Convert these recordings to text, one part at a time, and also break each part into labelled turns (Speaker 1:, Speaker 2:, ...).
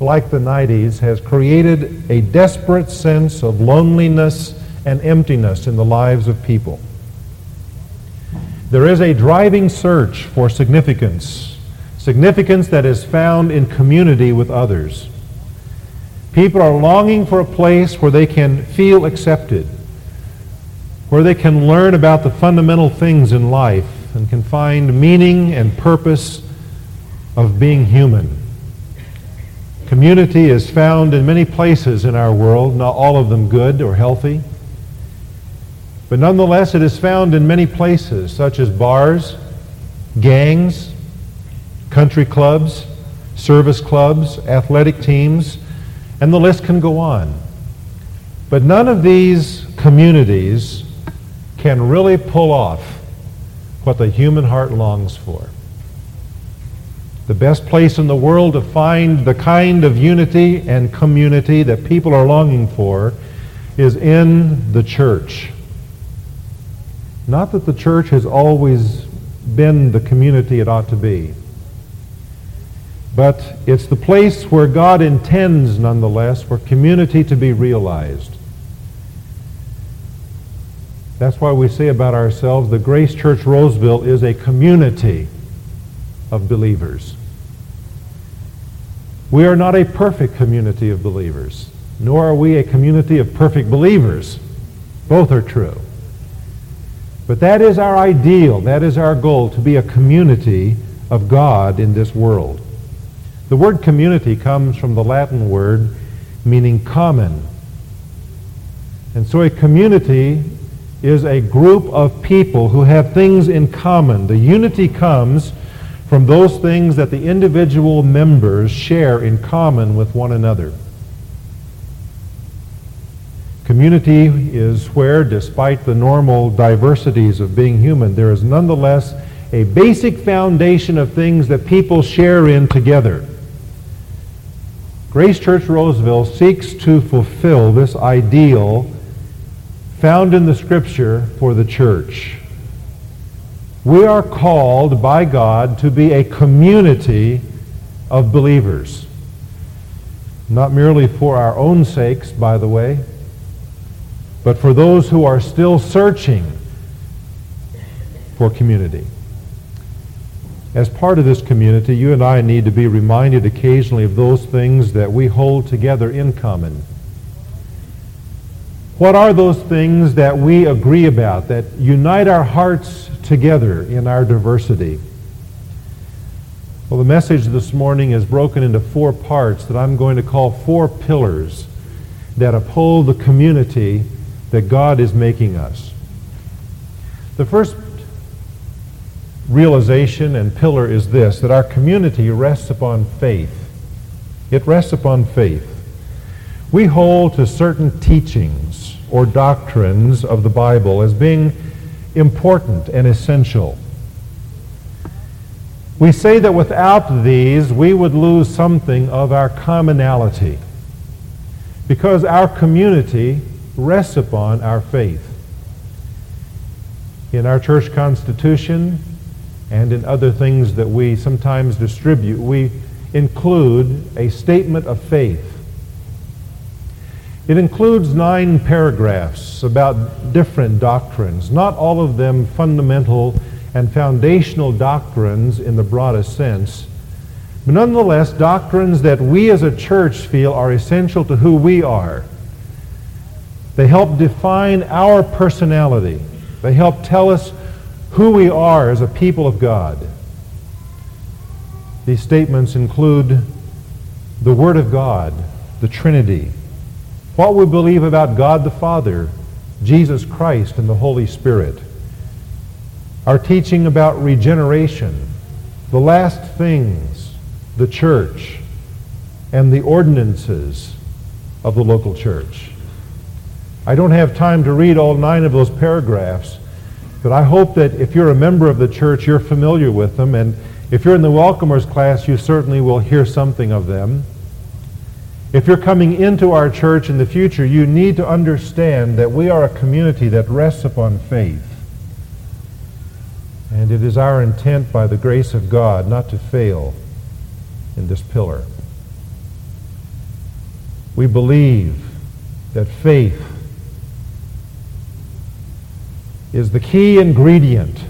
Speaker 1: like the 90s, has created a desperate sense of loneliness and emptiness in the lives of people. There is a driving search for significance, significance that is found in community with others. People are longing for a place where they can feel accepted, where they can learn about the fundamental things in life and can find meaning and purpose of being human. Community is found in many places in our world, not all of them good or healthy. But nonetheless, it is found in many places, such as bars, gangs, country clubs, service clubs, athletic teams, and the list can go on. But none of these communities can really pull off what the human heart longs for. The best place in the world to find the kind of unity and community that people are longing for is in the church. Not that the church has always been the community it ought to be, but it's the place where God intends, nonetheless, for community to be realized. That's why we say about ourselves the Grace Church Roseville is a community of believers. We are not a perfect community of believers, nor are we a community of perfect believers. Both are true. But that is our ideal, that is our goal, to be a community of God in this world. The word community comes from the Latin word meaning common. And so a community is a group of people who have things in common. The unity comes from those things that the individual members share in common with one another. Community is where, despite the normal diversities of being human, there is nonetheless a basic foundation of things that people share in together. Grace Church Roseville seeks to fulfill this ideal found in the Scripture for the church. We are called by God to be a community of believers. Not merely for our own sakes, by the way, but for those who are still searching for community. As part of this community, you and I need to be reminded occasionally of those things that we hold together in common. What are those things that we agree about, that unite our hearts together in our diversity? Well, the message this morning is broken into four parts that I'm going to call four pillars that uphold the community that God is making us. The first realization and pillar is this, that our community rests upon faith. It rests upon faith. We hold to certain teachings or doctrines of the Bible as being important and essential. We say that without these, we would lose something of our commonality because our community rests upon our faith. In our church constitution and in other things that we sometimes distribute, we include a statement of faith. It includes nine paragraphs about different doctrines, not all of them fundamental and foundational doctrines in the broadest sense, but nonetheless doctrines that we as a church feel are essential to who we are they help define our personality. They help tell us who we are as a people of God. These statements include the Word of God, the Trinity, what we believe about God the Father, Jesus Christ, and the Holy Spirit, our teaching about regeneration, the last things, the church, and the ordinances of the local church. I don't have time to read all nine of those paragraphs, but I hope that if you're a member of the church, you're familiar with them, and if you're in the welcomers class, you certainly will hear something of them. If you're coming into our church in the future, you need to understand that we are a community that rests upon faith. And it is our intent by the grace of God not to fail in this pillar. we believe that faith is the key ingredient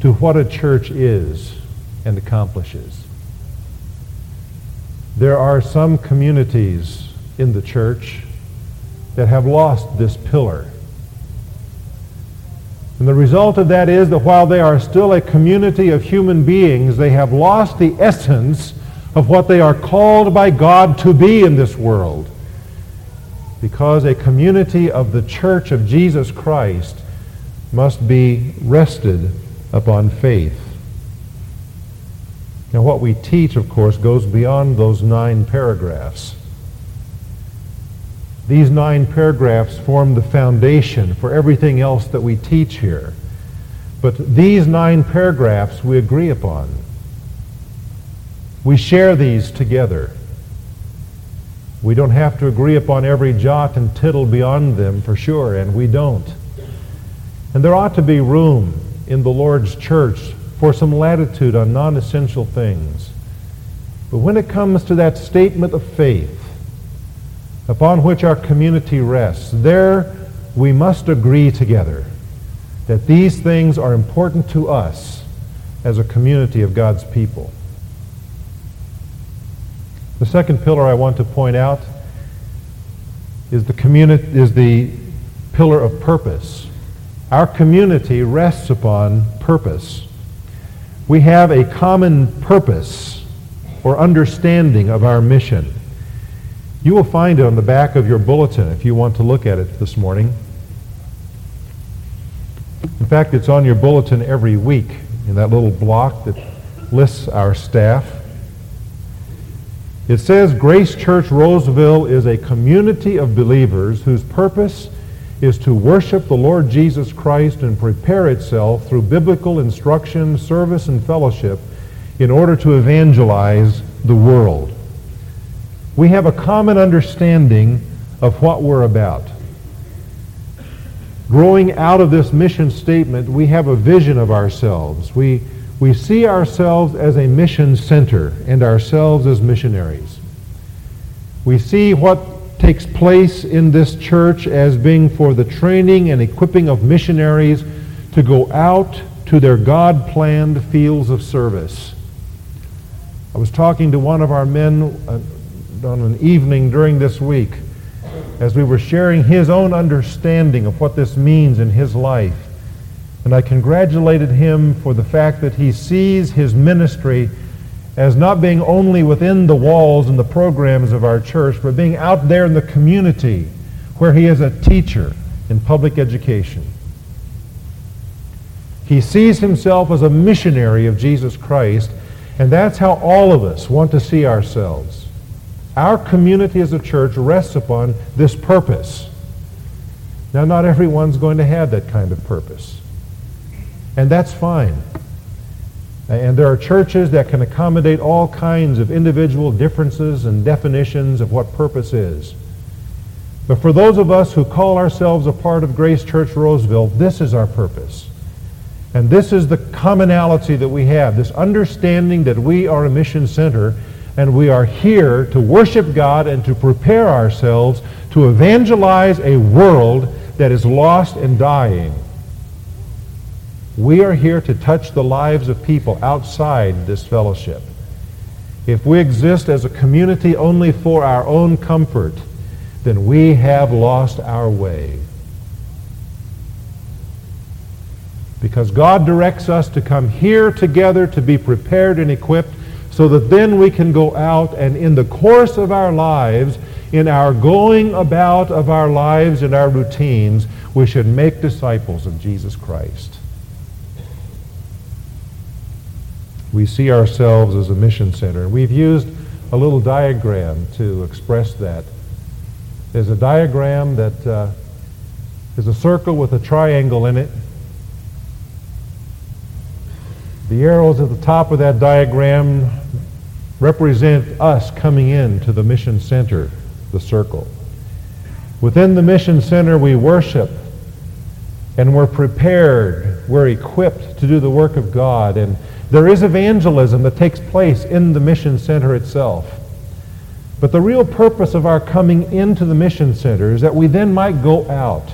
Speaker 1: to what a church is and accomplishes. There are some communities in the church that have lost this pillar. And the result of that is that while they are still a community of human beings, they have lost the essence of what they are called by God to be in this world. Because a community of the church of Jesus Christ must be rested upon faith. Now, what we teach, of course, goes beyond those nine paragraphs. These nine paragraphs form the foundation for everything else that we teach here. But these nine paragraphs we agree upon. We share these together. We don't have to agree upon every jot and tittle beyond them for sure, and we don't. And there ought to be room in the Lord's church for some latitude on non-essential things. But when it comes to that statement of faith upon which our community rests, there we must agree together that these things are important to us as a community of God's people. The second pillar I want to point out is the, communi- is the pillar of purpose. Our community rests upon purpose. We have a common purpose or understanding of our mission. You will find it on the back of your bulletin if you want to look at it this morning. In fact, it's on your bulletin every week in that little block that lists our staff. It says Grace Church Roseville is a community of believers whose purpose is to worship the Lord Jesus Christ and prepare itself through biblical instruction, service, and fellowship in order to evangelize the world. We have a common understanding of what we're about. Growing out of this mission statement, we have a vision of ourselves. We, we see ourselves as a mission center and ourselves as missionaries. We see what takes place in this church as being for the training and equipping of missionaries to go out to their God-planned fields of service. I was talking to one of our men uh, on an evening during this week as we were sharing his own understanding of what this means in his life. And I congratulated him for the fact that he sees his ministry as not being only within the walls and the programs of our church, but being out there in the community where he is a teacher in public education. He sees himself as a missionary of Jesus Christ, and that's how all of us want to see ourselves. Our community as a church rests upon this purpose. Now, not everyone's going to have that kind of purpose, and that's fine. And there are churches that can accommodate all kinds of individual differences and definitions of what purpose is. But for those of us who call ourselves a part of Grace Church Roseville, this is our purpose. And this is the commonality that we have, this understanding that we are a mission center and we are here to worship God and to prepare ourselves to evangelize a world that is lost and dying. We are here to touch the lives of people outside this fellowship. If we exist as a community only for our own comfort, then we have lost our way. Because God directs us to come here together to be prepared and equipped so that then we can go out and in the course of our lives, in our going about of our lives and our routines, we should make disciples of Jesus Christ. We see ourselves as a mission center. We've used a little diagram to express that. There's a diagram that uh, is a circle with a triangle in it. The arrows at the top of that diagram represent us coming in to the mission center, the circle. Within the mission center, we worship and we're prepared, we're equipped to do the work of God. And there is evangelism that takes place in the mission center itself. But the real purpose of our coming into the mission center is that we then might go out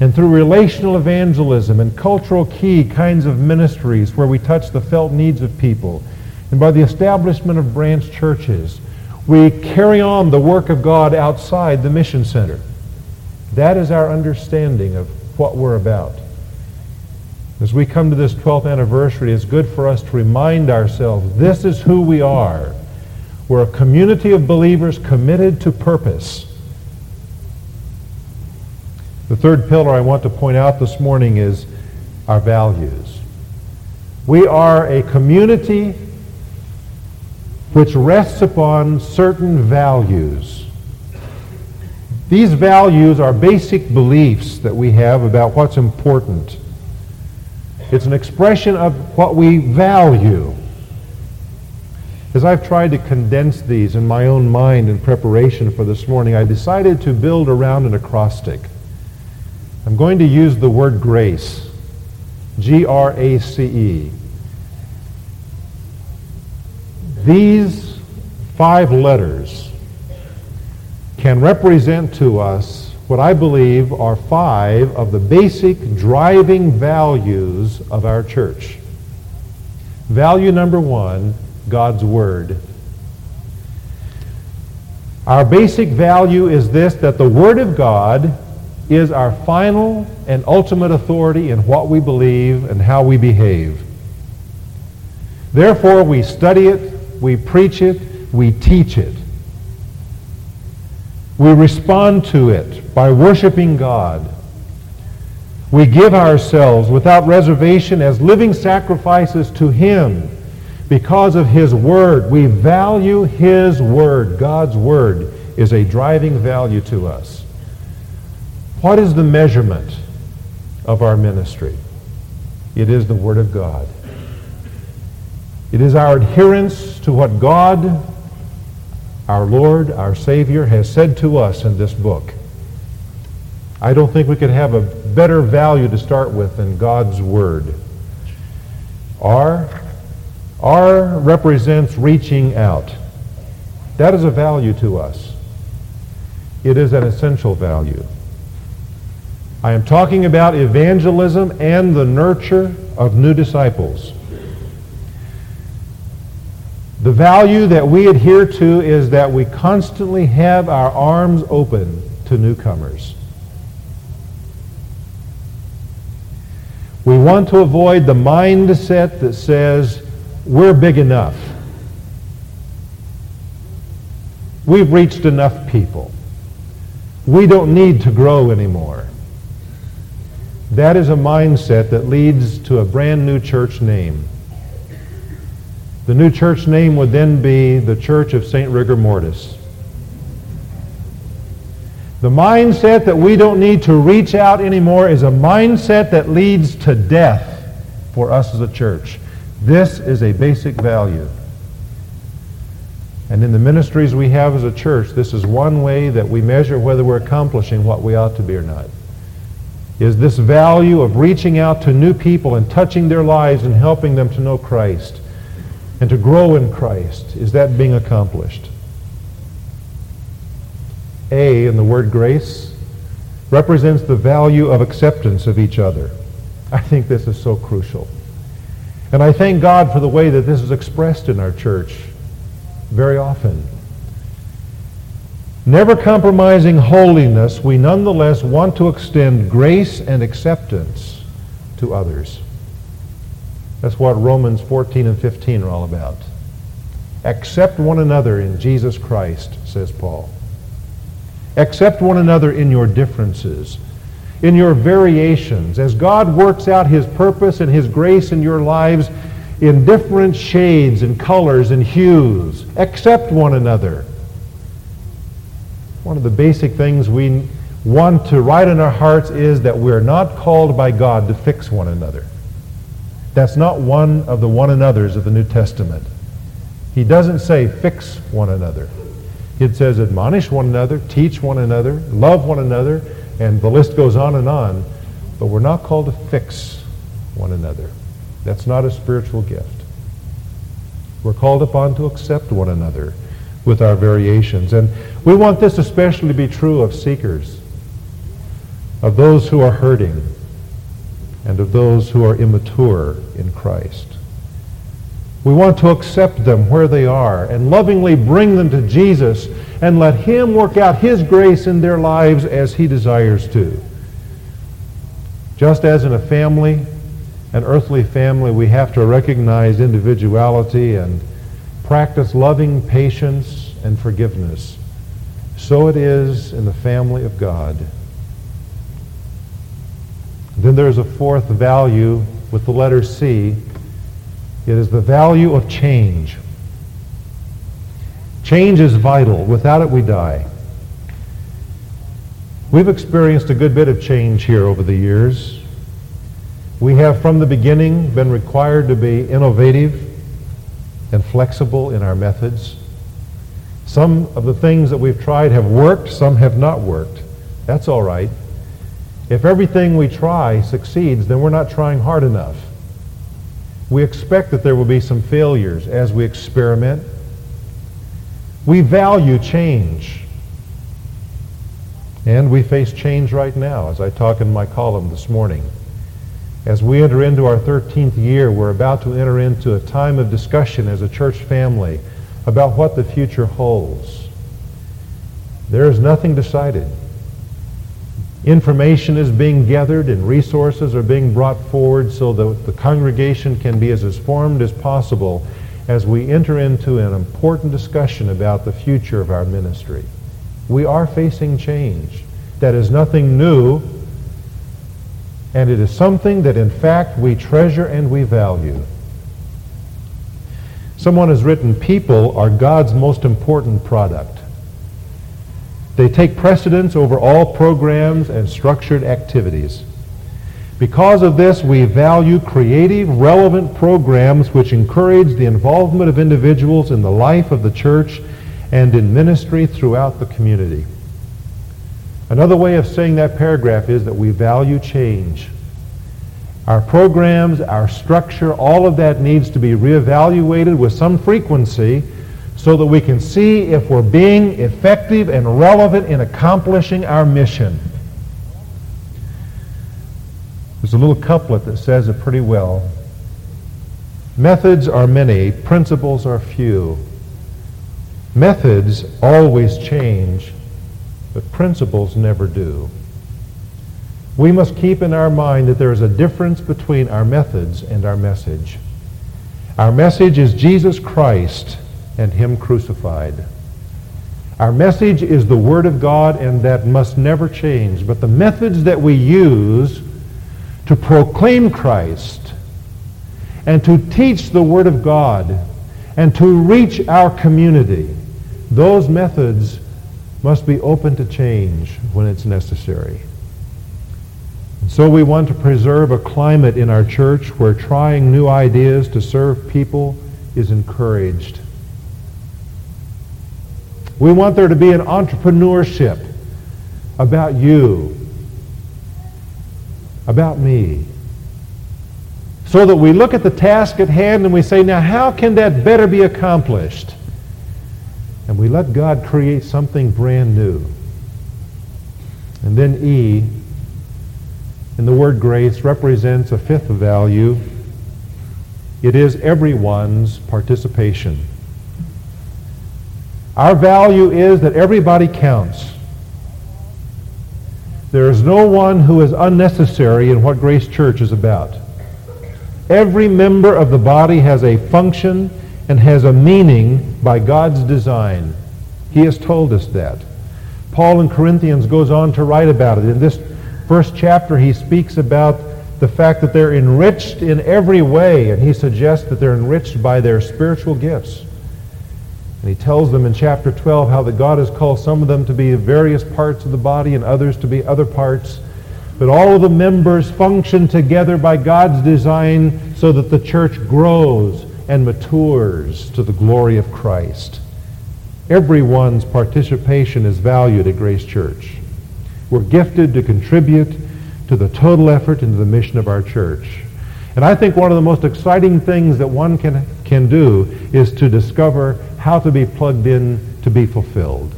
Speaker 1: and through relational evangelism and cultural key kinds of ministries where we touch the felt needs of people, and by the establishment of branch churches, we carry on the work of God outside the mission center. That is our understanding of what we're about. As we come to this 12th anniversary, it's good for us to remind ourselves this is who we are. We're a community of believers committed to purpose. The third pillar I want to point out this morning is our values. We are a community which rests upon certain values. These values are basic beliefs that we have about what's important. It's an expression of what we value. As I've tried to condense these in my own mind in preparation for this morning, I decided to build around an acrostic. I'm going to use the word grace. G-R-A-C-E. These five letters can represent to us what I believe are five of the basic driving values of our church. Value number one, God's Word. Our basic value is this, that the Word of God is our final and ultimate authority in what we believe and how we behave. Therefore, we study it, we preach it, we teach it. We respond to it by worshiping God. We give ourselves without reservation as living sacrifices to Him because of His Word. We value His Word. God's Word is a driving value to us. What is the measurement of our ministry? It is the Word of God. It is our adherence to what God, our Lord, our Savior, has said to us in this book. I don't think we could have a better value to start with than God's Word. R, R represents reaching out. That is a value to us. It is an essential value. I am talking about evangelism and the nurture of new disciples. The value that we adhere to is that we constantly have our arms open to newcomers. We want to avoid the mindset that says we're big enough. We've reached enough people. We don't need to grow anymore. That is a mindset that leads to a brand new church name. The new church name would then be the Church of St. Rigor Mortis. The mindset that we don't need to reach out anymore is a mindset that leads to death for us as a church. This is a basic value. And in the ministries we have as a church, this is one way that we measure whether we're accomplishing what we ought to be or not is this value of reaching out to new people and touching their lives and helping them to know Christ and to grow in Christ. Is that being accomplished? A in the word grace represents the value of acceptance of each other. I think this is so crucial. And I thank God for the way that this is expressed in our church very often. Never compromising holiness, we nonetheless want to extend grace and acceptance to others. That's what Romans 14 and 15 are all about. Accept one another in Jesus Christ, says Paul. Accept one another in your differences, in your variations, as God works out his purpose and his grace in your lives in different shades and colors and hues. Accept one another. One of the basic things we want to write in our hearts is that we're not called by God to fix one another. That's not one of the one another's of the New Testament. He doesn't say fix one another. It says admonish one another, teach one another, love one another, and the list goes on and on. But we're not called to fix one another. That's not a spiritual gift. We're called upon to accept one another with our variations. And we want this especially to be true of seekers, of those who are hurting, and of those who are immature in Christ. We want to accept them where they are and lovingly bring them to Jesus and let him work out his grace in their lives as he desires to. Just as in a family, an earthly family, we have to recognize individuality and practice loving patience and forgiveness. So it is in the family of God. Then there's a fourth value with the letter C. It is the value of change. Change is vital. Without it, we die. We've experienced a good bit of change here over the years. We have from the beginning been required to be innovative and flexible in our methods. Some of the things that we've tried have worked, some have not worked. That's all right. If everything we try succeeds, then we're not trying hard enough. We expect that there will be some failures as we experiment. We value change. And we face change right now, as I talk in my column this morning. As we enter into our 13th year, we're about to enter into a time of discussion as a church family about what the future holds. There is nothing decided. Information is being gathered and resources are being brought forward so that the congregation can be as informed as possible as we enter into an important discussion about the future of our ministry. We are facing change. That is nothing new, and it is something that in fact we treasure and we value. Someone has written, people are God's most important product. They take precedence over all programs and structured activities. Because of this, we value creative, relevant programs which encourage the involvement of individuals in the life of the church and in ministry throughout the community. Another way of saying that paragraph is that we value change. Our programs, our structure, all of that needs to be reevaluated with some frequency so that we can see if we're being effective and relevant in accomplishing our mission. There's a little couplet that says it pretty well. Methods are many, principles are few. Methods always change, but principles never do. We must keep in our mind that there is a difference between our methods and our message. Our message is Jesus Christ and him crucified. Our message is the Word of God, and that must never change. But the methods that we use to proclaim Christ and to teach the Word of God and to reach our community, those methods must be open to change when it's necessary. And so we want to preserve a climate in our church where trying new ideas to serve people is encouraged. We want there to be an entrepreneurship about you, about me. So that we look at the task at hand and we say, now how can that better be accomplished? And we let God create something brand new. And then E, in the word grace, represents a fifth value. It is everyone's participation. Our value is that everybody counts. There is no one who is unnecessary in what Grace Church is about. Every member of the body has a function and has a meaning by God's design. He has told us that. Paul in Corinthians goes on to write about it. In this first chapter, he speaks about the fact that they're enriched in every way, and he suggests that they're enriched by their spiritual gifts. And he tells them in chapter 12 how that God has called some of them to be various parts of the body and others to be other parts. But all of the members function together by God's design so that the church grows and matures to the glory of Christ. Everyone's participation is valued at Grace Church. We're gifted to contribute to the total effort into the mission of our church. And I think one of the most exciting things that one can, can do is to discover how to be plugged in to be fulfilled.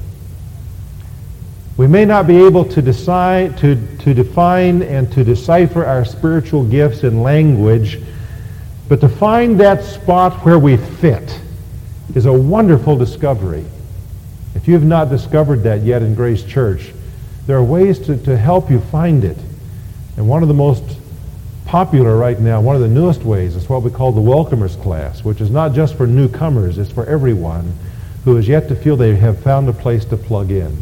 Speaker 1: We may not be able to, decide, to, to define and to decipher our spiritual gifts in language, but to find that spot where we fit is a wonderful discovery. If you have not discovered that yet in Grace Church, there are ways to, to help you find it. And one of the most popular right now, one of the newest ways, is what we call the Welcomers class, which is not just for newcomers, it's for everyone who has yet to feel they have found a place to plug in.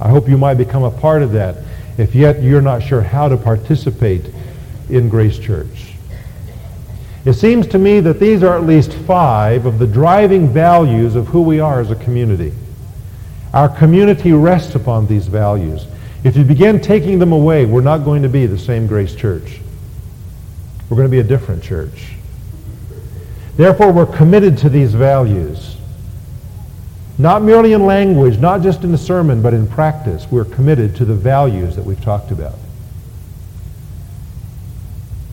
Speaker 1: I hope you might become a part of that if yet you're not sure how to participate in Grace Church. It seems to me that these are at least five of the driving values of who we are as a community. Our community rests upon these values. If you begin taking them away, we're not going to be the same Grace Church. We're going to be a different church. Therefore, we're committed to these values. Not merely in language, not just in the sermon, but in practice. We're committed to the values that we've talked about.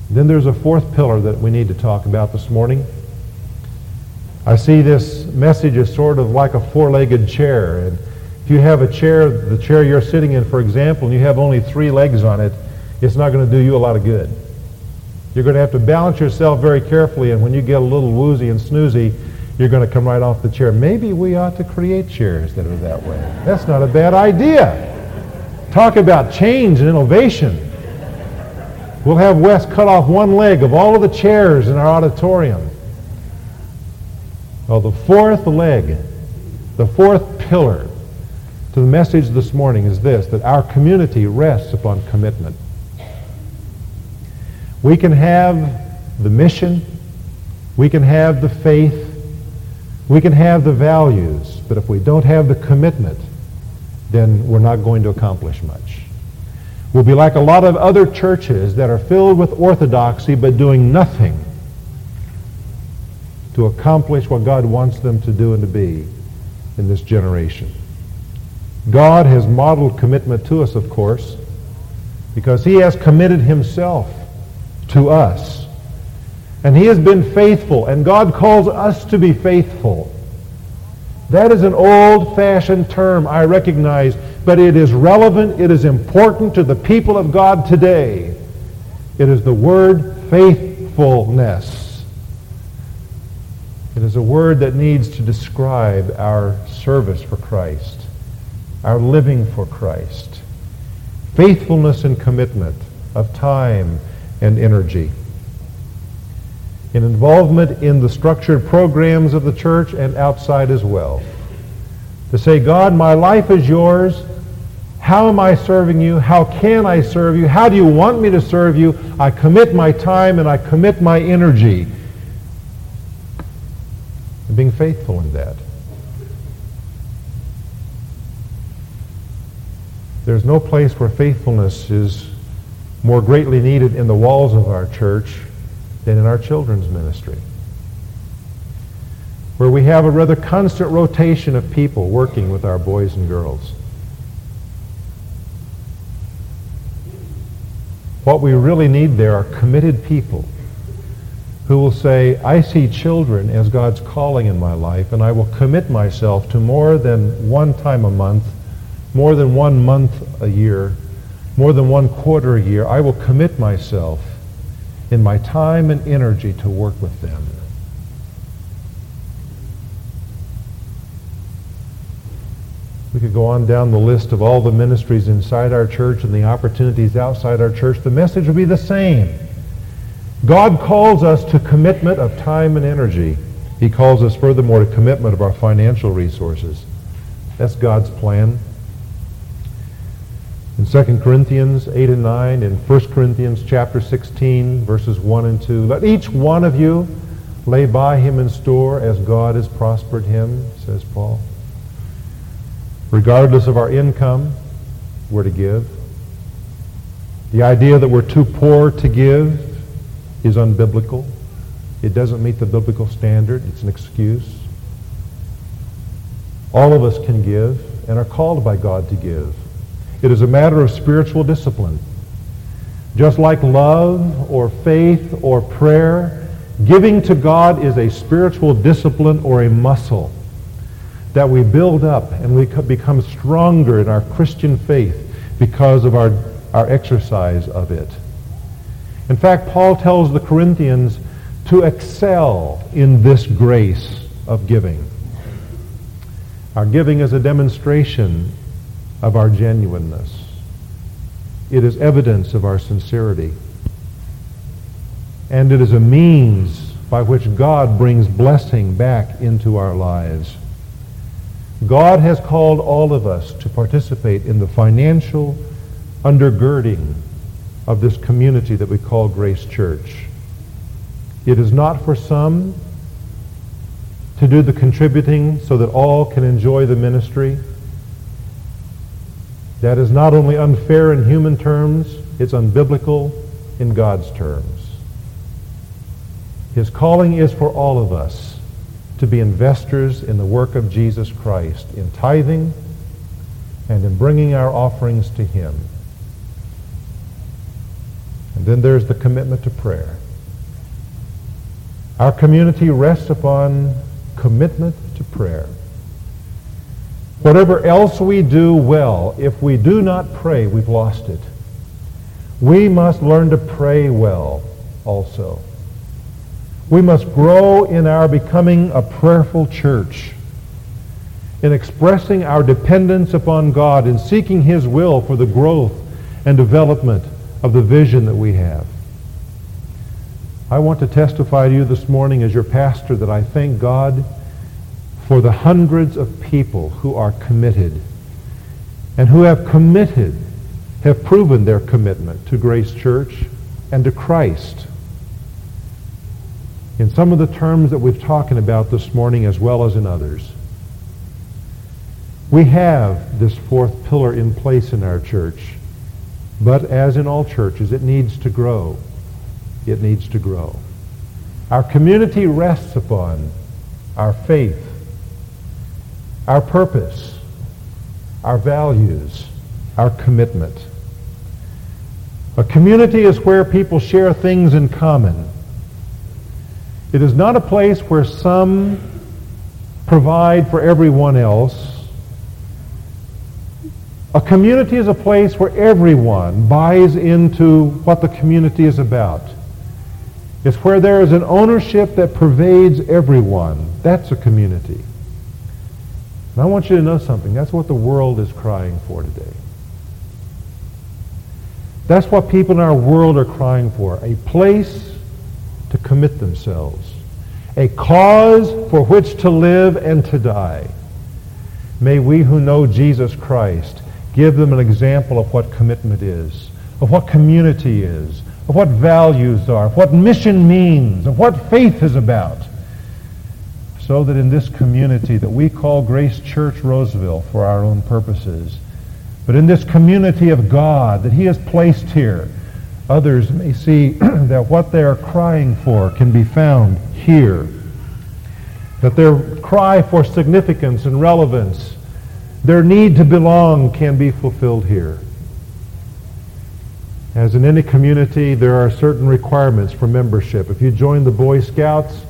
Speaker 1: Then there's a fourth pillar that we need to talk about this morning. I see this message as sort of like a four-legged chair. And if you have a chair, the chair you're sitting in, for example, and you have only three legs on it, it's not going to do you a lot of good. You're going to have to balance yourself very carefully, and when you get a little woozy and snoozy, you're going to come right off the chair. Maybe we ought to create chairs that are that way. That's not a bad idea. Talk about change and innovation. We'll have Wes cut off one leg of all of the chairs in our auditorium. Well, the fourth leg, the fourth pillar to the message this morning is this, that our community rests upon commitment. We can have the mission, we can have the faith, we can have the values, but if we don't have the commitment, then we're not going to accomplish much. We'll be like a lot of other churches that are filled with orthodoxy but doing nothing to accomplish what God wants them to do and to be in this generation. God has modeled commitment to us, of course, because he has committed himself to us. And he has been faithful, and God calls us to be faithful. That is an old-fashioned term, I recognize, but it is relevant, it is important to the people of God today. It is the word faithfulness. It is a word that needs to describe our service for Christ, our living for Christ. Faithfulness and commitment of time and energy. In involvement in the structured programs of the church and outside as well. To say, God, my life is yours. How am I serving you? How can I serve you? How do you want me to serve you? I commit my time and I commit my energy. And being faithful in that. There's no place where faithfulness is more greatly needed in the walls of our church than in our children's ministry, where we have a rather constant rotation of people working with our boys and girls. What we really need there are committed people who will say, I see children as God's calling in my life, and I will commit myself to more than one time a month, more than one month a year, more than one quarter a year, I will commit myself in my time and energy to work with them. We could go on down the list of all the ministries inside our church and the opportunities outside our church. The message would be the same. God calls us to commitment of time and energy. He calls us furthermore to commitment of our financial resources. That's God's plan in 2 Corinthians 8 and 9, in 1 Corinthians chapter 16, verses 1 and 2. Let each one of you lay by him in store as God has prospered him, says Paul. Regardless of our income, we're to give. The idea that we're too poor to give is unbiblical. It doesn't meet the biblical standard. It's an excuse. All of us can give and are called by God to give. It is a matter of spiritual discipline. Just like love or faith or prayer, giving to God is a spiritual discipline or a muscle that we build up and we become stronger in our Christian faith because of our, our exercise of it. In fact, Paul tells the Corinthians to excel in this grace of giving. Our giving is a demonstration of our genuineness. It is evidence of our sincerity. And it is a means by which God brings blessing back into our lives. God has called all of us to participate in the financial undergirding of this community that we call Grace Church. It is not for some to do the contributing so that all can enjoy the ministry. That is not only unfair in human terms, it's unbiblical in God's terms. His calling is for all of us to be investors in the work of Jesus Christ, in tithing and in bringing our offerings to him. And then there's the commitment to prayer. Our community rests upon commitment to prayer. Whatever else we do well, if we do not pray, we've lost it. We must learn to pray well also. We must grow in our becoming a prayerful church, in expressing our dependence upon God, in seeking his will for the growth and development of the vision that we have. I want to testify to you this morning as your pastor that I thank God for the hundreds of people who are committed and who have committed, have proven their commitment to Grace Church and to Christ in some of the terms that we've talking about this morning as well as in others. We have this fourth pillar in place in our church, but as in all churches, it needs to grow. It needs to grow. Our community rests upon our faith our purpose, our values, our commitment. A community is where people share things in common. It is not a place where some provide for everyone else. A community is a place where everyone buys into what the community is about. It's where there is an ownership that pervades everyone. That's a community. And I want you to know something. That's what the world is crying for today. That's what people in our world are crying for. A place to commit themselves. A cause for which to live and to die. May we who know Jesus Christ give them an example of what commitment is, of what community is, of what values are, of what mission means, of what faith is about so that in this community that we call Grace Church Roseville for our own purposes, but in this community of God that he has placed here, others may see that what they are crying for can be found here. That their cry for significance and relevance, their need to belong can be fulfilled here. As in any community, there are certain requirements for membership. If you join the Boy Scouts,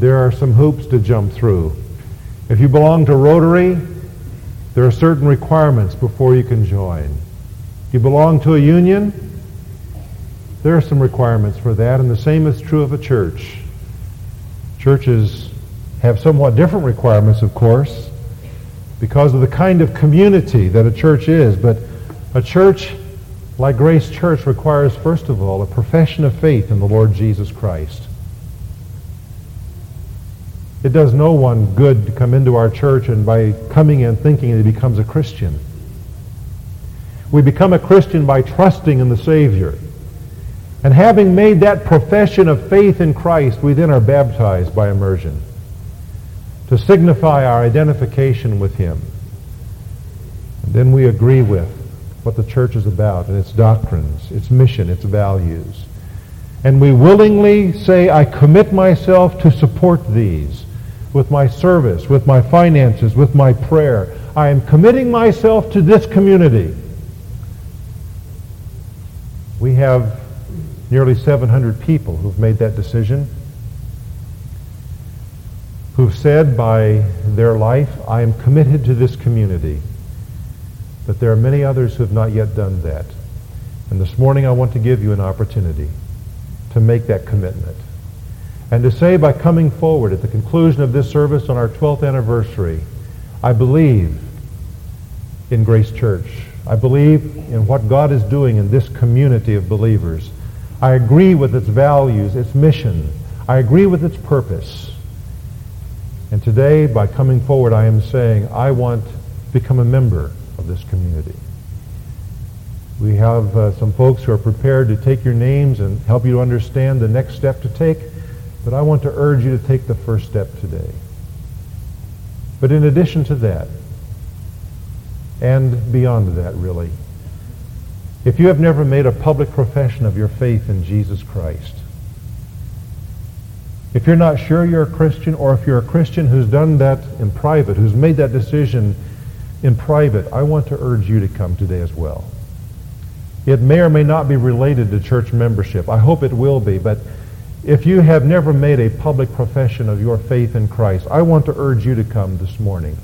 Speaker 1: there are some hoops to jump through. If you belong to Rotary, there are certain requirements before you can join. If you belong to a union, there are some requirements for that, and the same is true of a church. Churches have somewhat different requirements, of course, because of the kind of community that a church is, but a church like Grace Church requires, first of all, a profession of faith in the Lord Jesus Christ. It does no one good to come into our church and by coming and thinking he becomes a Christian. We become a Christian by trusting in the Savior. And having made that profession of faith in Christ, we then are baptized by immersion to signify our identification with him. And then we agree with what the church is about and its doctrines, its mission, its values. And we willingly say, I commit myself to support these with my service, with my finances, with my prayer. I am committing myself to this community. We have nearly 700 people who've made that decision, who've said by their life, I am committed to this community. But there are many others who have not yet done that. And this morning I want to give you an opportunity to make that commitment. And to say by coming forward at the conclusion of this service on our 12th anniversary, I believe in Grace Church. I believe in what God is doing in this community of believers. I agree with its values, its mission. I agree with its purpose. And today, by coming forward, I am saying I want to become a member of this community. We have uh, some folks who are prepared to take your names and help you to understand the next step to take, but I want to urge you to take the first step today. But in addition to that, and beyond that, really, if you have never made a public profession of your faith in Jesus Christ, if you're not sure you're a Christian, or if you're a Christian who's done that in private, who's made that decision in private, I want to urge you to come today as well. It may or may not be related to church membership. I hope it will be, but if you have never made a public profession of your faith in Christ, I want to urge you to come this morning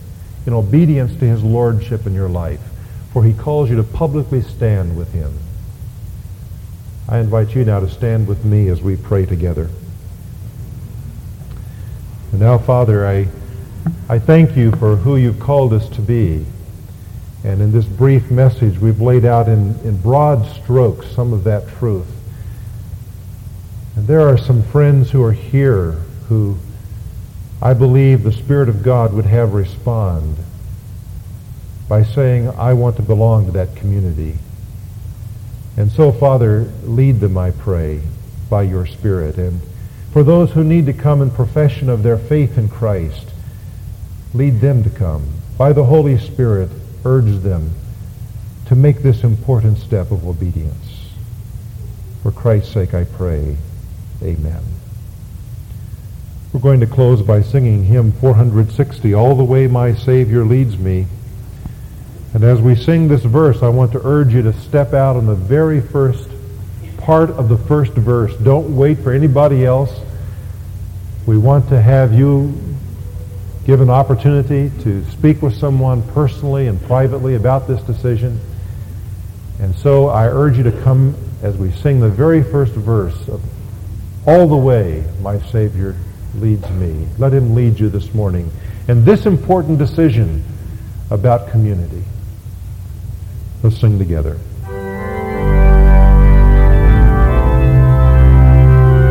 Speaker 1: in obedience to his lordship in your life, for he calls you to publicly stand with him. I invite you now to stand with me as we pray together. And now, Father, I, I thank you for who you've called us to be. And in this brief message, we've laid out in, in broad strokes some of that truth. And there are some friends who are here who I believe the Spirit of God would have respond by saying, I want to belong to that community. And so, Father, lead them, I pray, by your Spirit. And for those who need to come in profession of their faith in Christ, lead them to come. By the Holy Spirit, urge them to make this important step of obedience. For Christ's sake, I pray. Amen. We're going to close by singing hymn 460, All the Way My Savior Leads Me. And as we sing this verse, I want to urge you to step out on the very first part of the first verse. Don't wait for anybody else. We want to have you give an opportunity to speak with someone personally and privately about this decision. And so I urge you to come as we sing the very first verse of All the Way My Savior Leads Me. Let him lead you this morning in this important decision about community. Let's sing together.